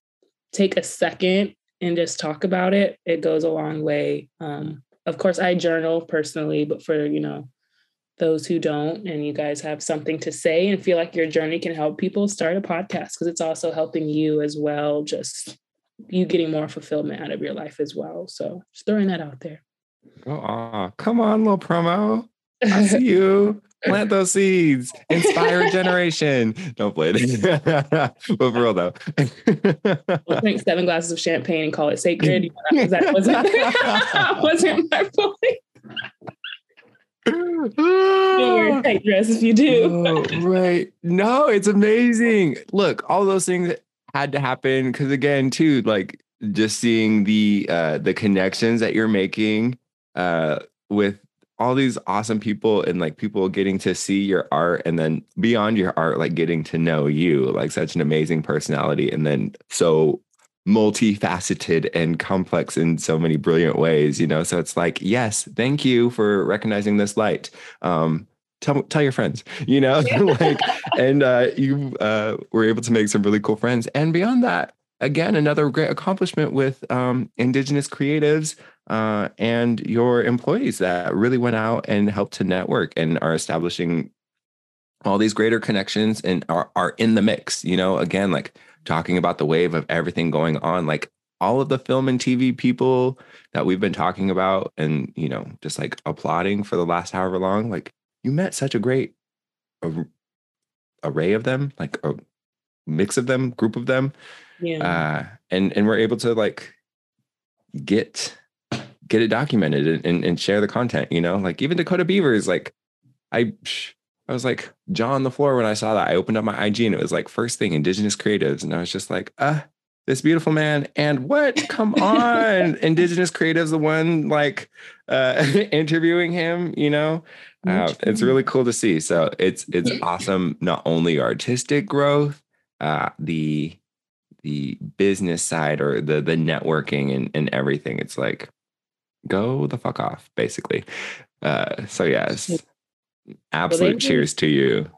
take a second and just talk about it, it goes a long way. Um, of course, I journal personally, but for you know those who don't and you guys have something to say and feel like your journey can help people start a podcast because it's also helping you as well just you getting more fulfillment out of your life as well. So just throwing that out there. Oh come on little promo. I see you. Plant those seeds. Inspire a generation. Don't play it but for real though. We'll drink seven glasses of champagne and call it sacred. That wasn't, wasn't my point don't wear a tight dress if you do. oh, right. No, it's amazing. Look, all those things had to happen because again, too, like just seeing the uh the connections that you're making uh with all these awesome people and like people getting to see your art and then beyond your art like getting to know you like such an amazing personality and then so multifaceted and complex in so many brilliant ways you know? So it's like yes thank you for recognizing this light. Um tell tell your friends you know? Like and uh you uh were able to make some really cool friends. And beyond that again another great accomplishment with um indigenous creatives uh and your employees that really went out and helped to network and are establishing all these greater connections and are, are in the mix you know? Again like talking about the wave of everything going on like all of the film and tv people that we've been talking about and you know just like applauding for the last however long like you met such a great array of them like a mix of them group of them yeah. uh, and and we're able to like get get it documented and, and, and share the content you know? Like even dakota beavers like i I was like jaw on the floor when I saw that. I opened up my IG and it was like first thing Indigenous creatives, and I was just like, uh, this beautiful man. And what? Come on, Indigenous creatives, the one like uh, interviewing him. You know, uh, it's really cool to see. So it's it's awesome. Not only artistic growth, uh, the the business side or the the networking and, and everything. It's like go the fuck off, basically. Uh, so yes, Absolute cheers to you.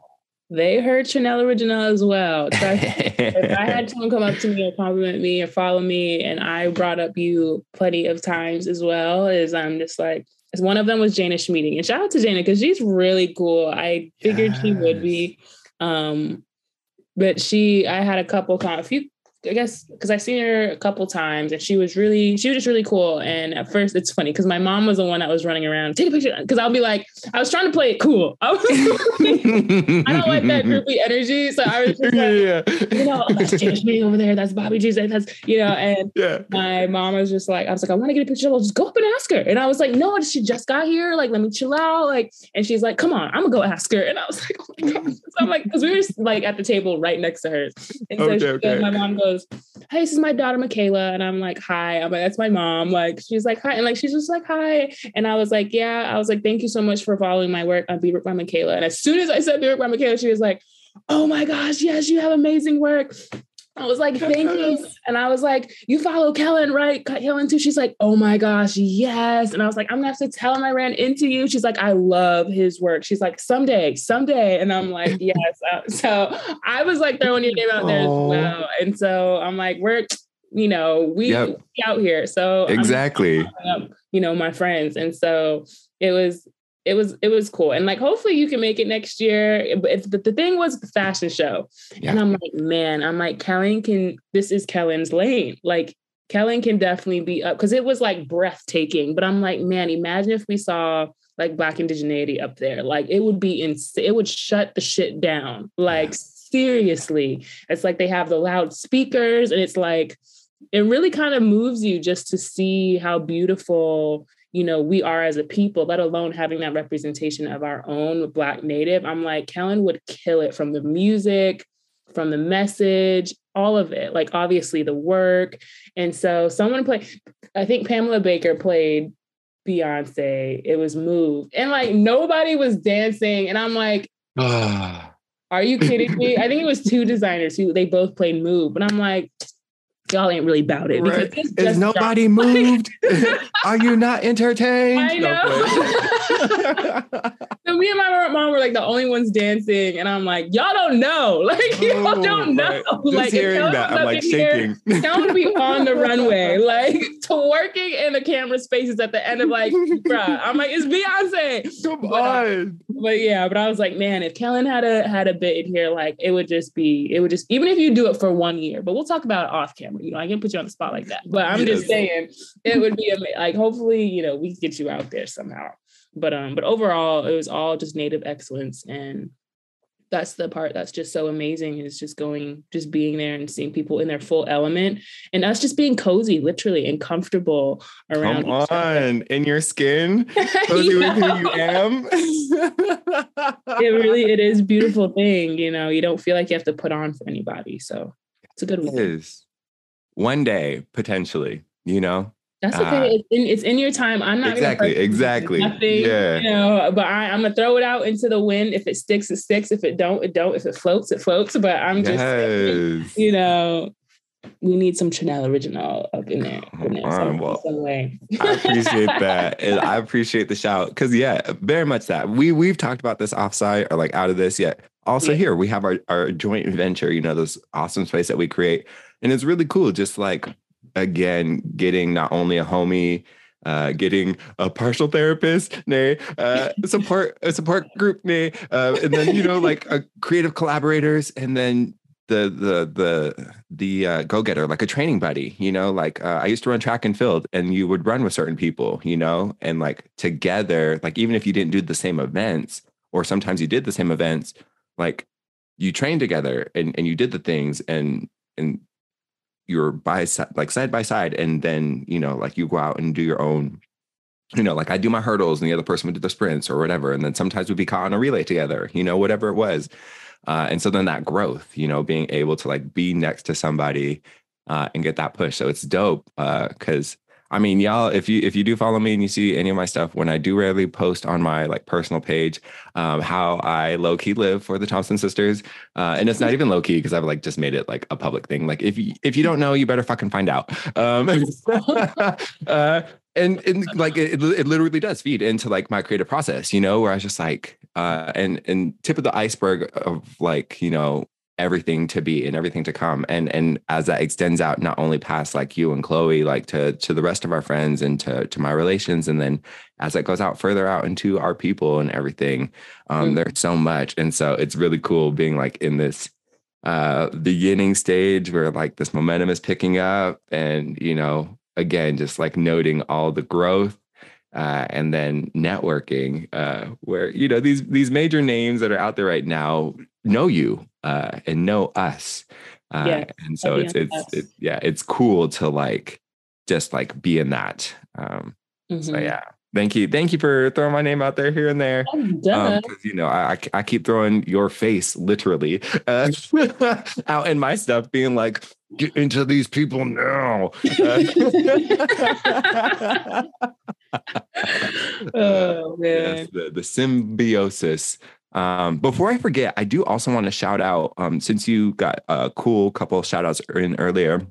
They heard Chanel Original as well. if I had someone come up to me or compliment me or follow me, and I brought up you plenty of times as well, is I'm just like, one of them was Jana Schmieding. And shout out to Jana because she's really cool. I figured yes. she would be. Um, but she, I had a couple, a few I guess because I seen her a couple times and she was really, she was just really cool. And at first, it's funny because my mom was the one that was running around, take a picture. Because I'll be like, I was trying to play it cool. I, I don't like that groupie energy, so I was just like, yeah. you know, that's James me over there, that's Bobby G's, that's you know. And yeah. my mom was just like, I was like, I want to get a picture. I'll just go up and ask her. And I was like, no, she just got here. Like, let me chill out. Like, and she's like, come on, I'm gonna go ask her. And I was like, oh my god. So I'm like, because we were like at the table right next to hers. And so okay, she, okay. my mom goes goes, Hey, this is my daughter Michaela. And I'm like, Hi. I'm like, That's my mom. Like, she's like, Hi. And like, she's just like, Hi. And I was like, Yeah. I was like, Thank you so much for following my work on Be by Michaela. And as soon as I said Be by Michaela, she was like, oh my gosh, yes, you have amazing work. I was like, thank you. And I was like, you follow Kellen, right? Kellen too. She's like, oh my gosh, yes. And I was like, I'm gonna have to tell him I ran into you. She's like, I love his work. She's like, someday, someday. And I'm like, yes. Uh, so I was like throwing your name out there oh. as well. And so I'm like, we're, you know, we, yep. we out here. So exactly, up, you know, my friends. And so it was it was it was cool. And like hopefully you can make it next year. But if the, the thing was the fashion show. Yeah. and i'm like man i'm like kellen can this is kellen's lane. Like kellen can definitely be up because it was like breathtaking. But i'm like man imagine if we saw like black indigeneity up there. Like it would be insane it would shut the shit down. Like yeah. seriously. It's like they have the loudspeakers and it's like it really kind of moves you just to see how beautiful you know, we are as a people, let alone having that representation of our own Black Native. I'm like, Kellen would kill it from the music, from the message, all of it. Like, obviously, the work. And so, someone played, I think Pamela Baker played Beyonce. It was Move. And like, nobody was dancing. And I'm like, are you kidding me? I think it was two designers who they both played Move. But I'm like, y'all ain't really about it. Right. Is nobody moved? Are you not entertained? I know. So me and my mom were like the only ones dancing, and I'm like, y'all don't know, like y'all oh, don't know. Right. Like hearing that, I'm like shaking. Would be on the runway, like to working in the camera spaces at the end of like, bruh. I'm like, it's Beyonce. Come but, on. But yeah, but I was like, man, if Kellen had a had a bit in here, like it would just be, it would just, even if you do it for one year. But we'll talk about it off camera. You know, I can put you on the spot like that. But I'm yes. just saying, it would be like, hopefully, you know, we get you out there somehow. But um, but overall, it was all just native excellence and that's the part that's just so amazing is just going just being there and seeing people in their full element and us just being cozy literally and comfortable around Come on in your skin? Cozy with who you am? It really it is beautiful thing you know you don't feel like you have to put on for anybody so it's a good one. It is. One day potentially you know that's okay. Uh, it's, in, it's, in, your time. I'm not exactly, exactly. Nothing, yeah. You know, but I, am gonna throw it out into the wind. If it sticks, it sticks. If it don't, it don't. If it floats, it floats. But I'm just, saying, you know, we need some Chanel original up in there. In there some, well. I appreciate that, and I appreciate the shout because yeah, very much that we we've talked about this offsite or like out of this yet. Also yeah. here we have our our joint venture. You know, this awesome space that we create, and it's really cool. Just like again, getting not only a homie, uh, getting a partial therapist, nay, uh, support a support group, nay, uh, and then you know like a creative collaborators, and then the the the the uh, go getter, like a training buddy. You know, like uh, I used to run track and field, and you would run with certain people, you know, and like together, like even if you didn't do the same events, or sometimes you did the same events, like you trained together and and you did the things and and you're by like side by side and then you know like you go out and do your own you know like i do my hurdles and the other person would do the sprints or whatever and then sometimes we'd be caught on a relay together you know whatever it was. Uh, and so then that growth you know being able to like be next to somebody uh, and get that push. So it's dope because uh, I mean, y'all, if you if you do follow me and you see any of my stuff, when I do rarely post on my like personal page, um, how I low key live for the Thompson sisters, uh, and it's not even low key because I've like just made it like a public thing. Like if you if you don't know, you better fucking find out. Um, uh, and and like it, it literally does feed into like my creative process, you know, where I was just like, uh, and and tip of the iceberg of like you know everything to be and everything to come. And and as that extends out not only past like you and chloe like to to the rest of our friends and to to my relations and then as it goes out further out into our people and everything um mm-hmm. there's so much. And so it's really cool being like in this uh beginning stage where like this momentum is picking up and you know again just like noting all the growth uh, and then networking, uh, where you know these these major names that are out there right now know you uh, and know us, uh, yeah, and so it's it's it, yeah, it's cool to like just like be in that. Um, mm-hmm. So yeah, thank you, thank you for throwing my name out there here and there. Um, you know, I I keep throwing your face literally uh, out in my stuff, being like, get into these people now. oh man, yes, the, the symbiosis Um, before I forget, I do also want to shout out um, since you got a cool couple of shout outs in earlier.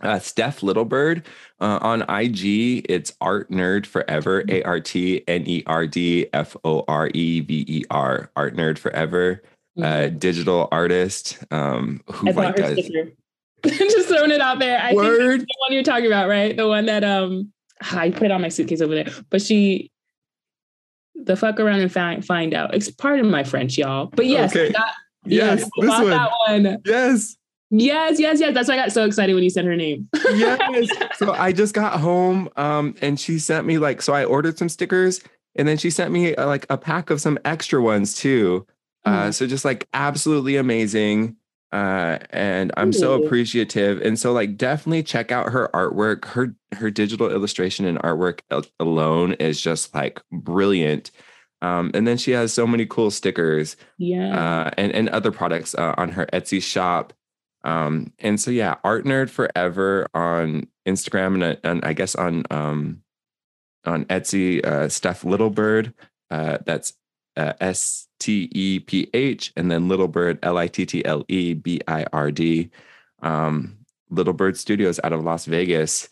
Uh, Steph Littlebird uh, on IG, it's Art Nerd Forever, A R T N E R D F O R E V E R, Art Nerd Forever, uh, digital artist um, who like does. Just throwing it out there. I Word. think the one you're talking about, right? The one that um I put on my suitcase over there, but she the fuck around and find find out. It's part of my French, y'all. But yes, okay. that, yes, yes this one. that one. Yes. Yes, yes, yes. That's why I got so excited when you said her name. yes. So I just got home um, and she sent me like, so I ordered some stickers and then she sent me uh, like a pack of some extra ones too. Uh, mm. So just like absolutely amazing. Uh, and I'm so appreciative. And so like definitely check out her artwork. Her her digital illustration and artwork alone is just like brilliant. Um, and then she has so many cool stickers, yeah, uh, and and other products uh, on her Etsy shop. Um, and so yeah, Art Nerd Forever on Instagram and, uh, and I guess on um, on Etsy, uh, Steph Littlebird. Uh, that's uh, S T E P H, and then Little Bird, L I T T L E B I R D. Um, Littlebird Studios out of Las Vegas.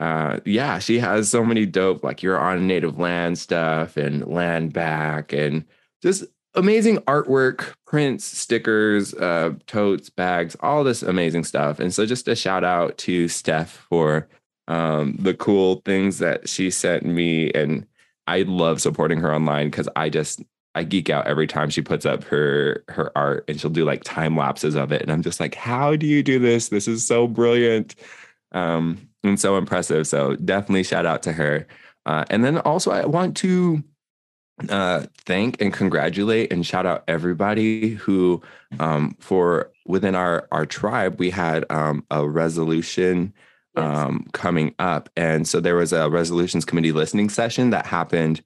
Uh, yeah, she has so many dope, like you're on native land stuff and land back and just amazing artwork, prints, stickers, uh, totes, bags, all this amazing stuff. And so just a shout out to Steph for um, the cool things that she sent me. And I love supporting her online because I just I geek out every time she puts up her her art and she'll do like time lapses of it. And I'm just like, how do you do this? This is so brilliant. Um, and so impressive. So definitely shout out to her. Uh, and then also I want to uh, thank and congratulate and shout out everybody who um, for within our our tribe we had um, a resolution um, coming up, and so there was a resolutions committee listening session that happened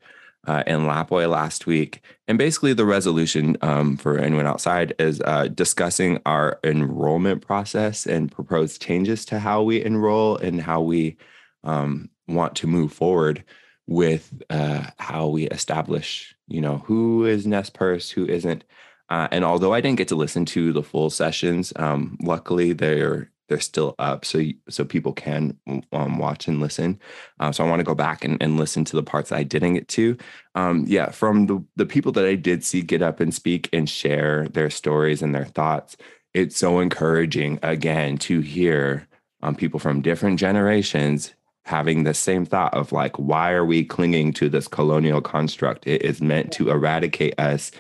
uh, in Lapwai last week. And basically, the resolution um, for anyone outside is uh, discussing our enrollment process and proposed changes to how we enroll and how we um, want to move forward with uh, how we establish, you know, who is Nez Perce, who isn't. Uh, and although I didn't get to listen to the full sessions, um, luckily they're they're still up so so people can um, watch and listen. Uh, so i want to go back and, and listen to the parts i didn't get to. Um, yeah from the, the people that i did see get up and speak and share their stories and their thoughts it's so encouraging again to hear um, people from different generations having the same thought of like why are we clinging to this colonial construct? It is meant to eradicate us.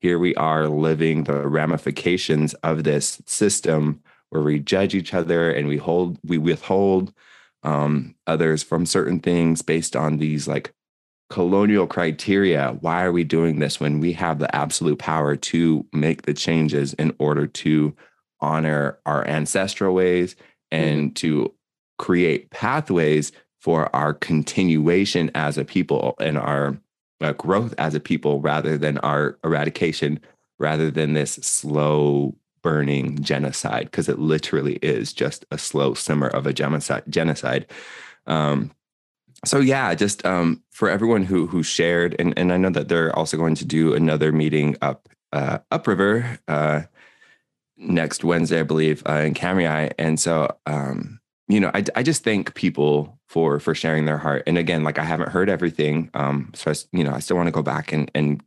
Here we are living the ramifications of this system where we judge each other and we hold we withhold um, others from certain things based on these like colonial criteria why are we doing this when we have the absolute power to make the changes in order to honor our ancestral ways and mm-hmm. to create pathways for our continuation as a people and our uh, growth as a people rather than our eradication rather than this slow burning genocide because it literally is just a slow simmer of a genocide um, so yeah just um, for everyone who who shared and, and i know that they're also going to do another meeting up uh, upriver uh, next wednesday i believe uh, in Kamiah. and so um, you know I, I just thank people for for sharing their heart and again like i haven't heard everything um, so I, you know i still want to go back and and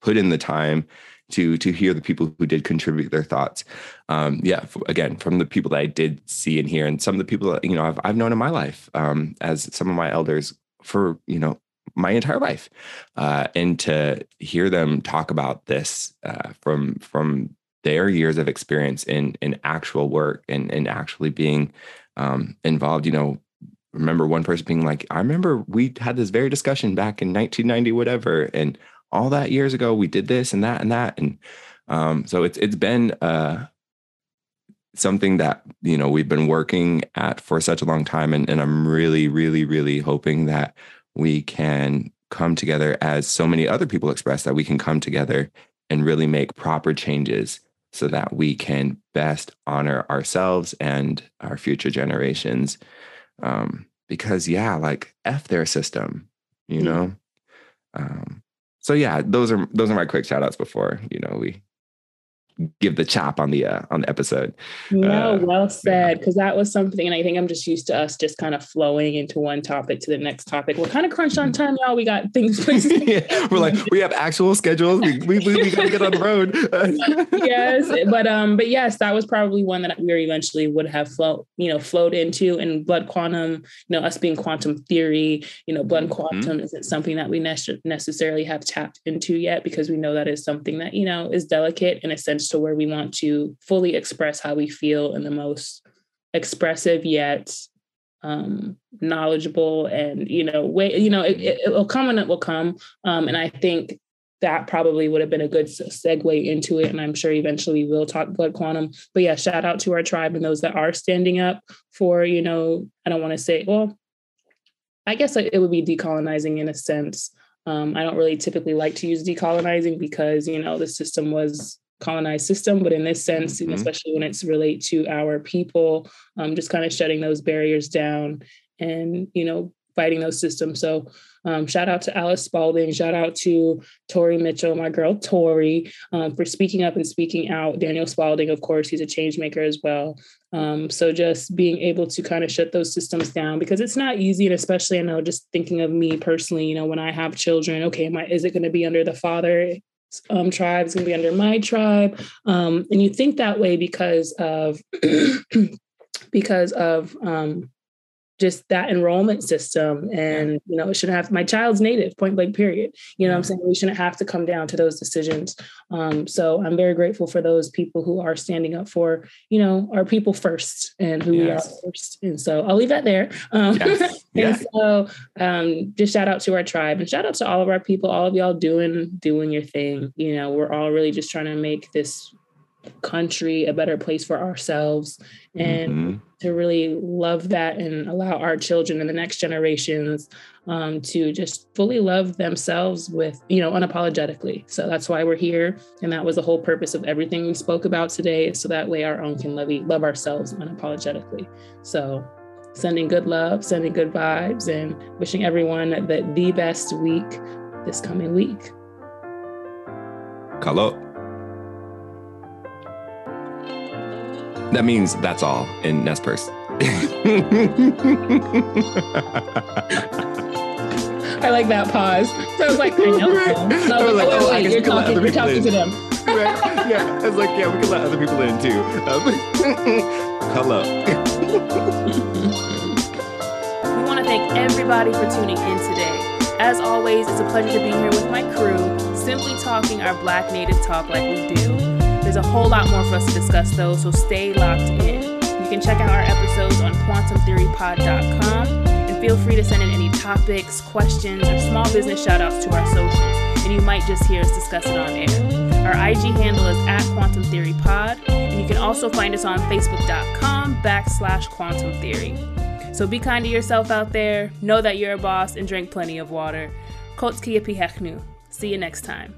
put in the time to to hear the people who did contribute their thoughts. Um, yeah, f- again, from the people that I did see and hear, and some of the people that you know I've I've known in my life um, as some of my elders for you know my entire life, uh, and to hear them talk about this uh, from from their years of experience in in actual work and and actually being um, involved, you know. Remember one person being like, I remember we had this very discussion back in 1990, whatever. And all that years ago we did this and that and that and um, so it's it's been uh, something that you know we've been working at for such a long time and, and i'm really really really hoping that we can come together as so many other people express that we can come together and really make proper changes so that we can best honor ourselves and our future generations. Um, because yeah like f their system you know? Um, so yeah, those are those are my quick shout outs before, you know, we give the chop on the uh, on the episode. No, uh, well said. Because that was something, and I think I'm just used to us just kind of flowing into one topic to the next topic. We're kind of crunched on time, y'all. We got things. yeah, we're like we have actual schedules. We we, we, we gotta get on the road. yes, but um, but yes, that was probably one that we eventually would have flowed, you know, flowed into. And blood quantum, you know, us being quantum theory, you know, blood mm-hmm. quantum mm-hmm. isn't something that we ne- necessarily have tapped into yet because we know that is something that you know is delicate and sense to where we want to fully express how we feel in the most expressive yet um, knowledgeable and you know way you know it, it, will come and it will come. Um, and i think that probably would have been a good segue into it and i'm sure eventually we'll talk blood quantum. But yeah shout out to our tribe and those that are standing up for you know i don't want to say well i guess it would be decolonizing in a sense. Um, i don't really typically like to use decolonizing because you know the system was colonized system, but in this sense, mm-hmm. especially when it's relate to our people, um, just kind of shutting those barriers down and you know fighting those systems. So um, shout out to Alice Spalding, shout out to Tori Mitchell, my girl Tori, um, for speaking up and speaking out. Daniel Spalding, of course, he's a change maker as well. Um, so just being able to kind of shut those systems down because it's not easy, and especially I know just thinking of me personally, you know, when I have children, okay, am I, is it going to be under the father? Um, tribe is going to be under my tribe. Um, and you think that way because of because of um, just that enrollment system and you know it shouldn't have my child's native point blank period. You know i'm saying? We shouldn't have to come down to those decisions. Um, so i'm very grateful for those people who are standing up for you know our people first and who yes. we are first. And so i'll leave that there. Um, yes. yeah. and so um, just shout out to our tribe and shout out to all of our people all of y'all doing doing your thing. You know we're all really just trying to make this country a better place for ourselves and mm-hmm. to really love that and allow our children and the next generations um, to just fully love themselves with you know unapologetically so that's why we're here and that was the whole purpose of everything we spoke about today so that way our own can love, love ourselves unapologetically so sending good love sending good vibes and wishing everyone that the best week this coming week Kalo. That means that's all in Nez Perce. I like that pause. So I was like, I know. So I was, like, oh, wait, wait, you're talking, you're talking to them. right? Yeah. I was like, yeah, we can let other people in too. Um, hello. we want to thank everybody for tuning in today. As always, it's a pleasure to be here with my crew, simply talking our Black Native talk like we do. There's a whole lot more for us to discuss, though, so stay locked in. You can check out our episodes on quantumtheorypod.com and feel free to send in any topics, questions, or small business shoutouts to our socials, and you might just hear us discuss it on air. Our IG handle is at Quantum Theory Pod, and you can also find us on Facebook.com backslash Quantum Theory. So be kind to yourself out there, know that you're a boss, and drink plenty of water. Kotskia Pihechnu. See you next time.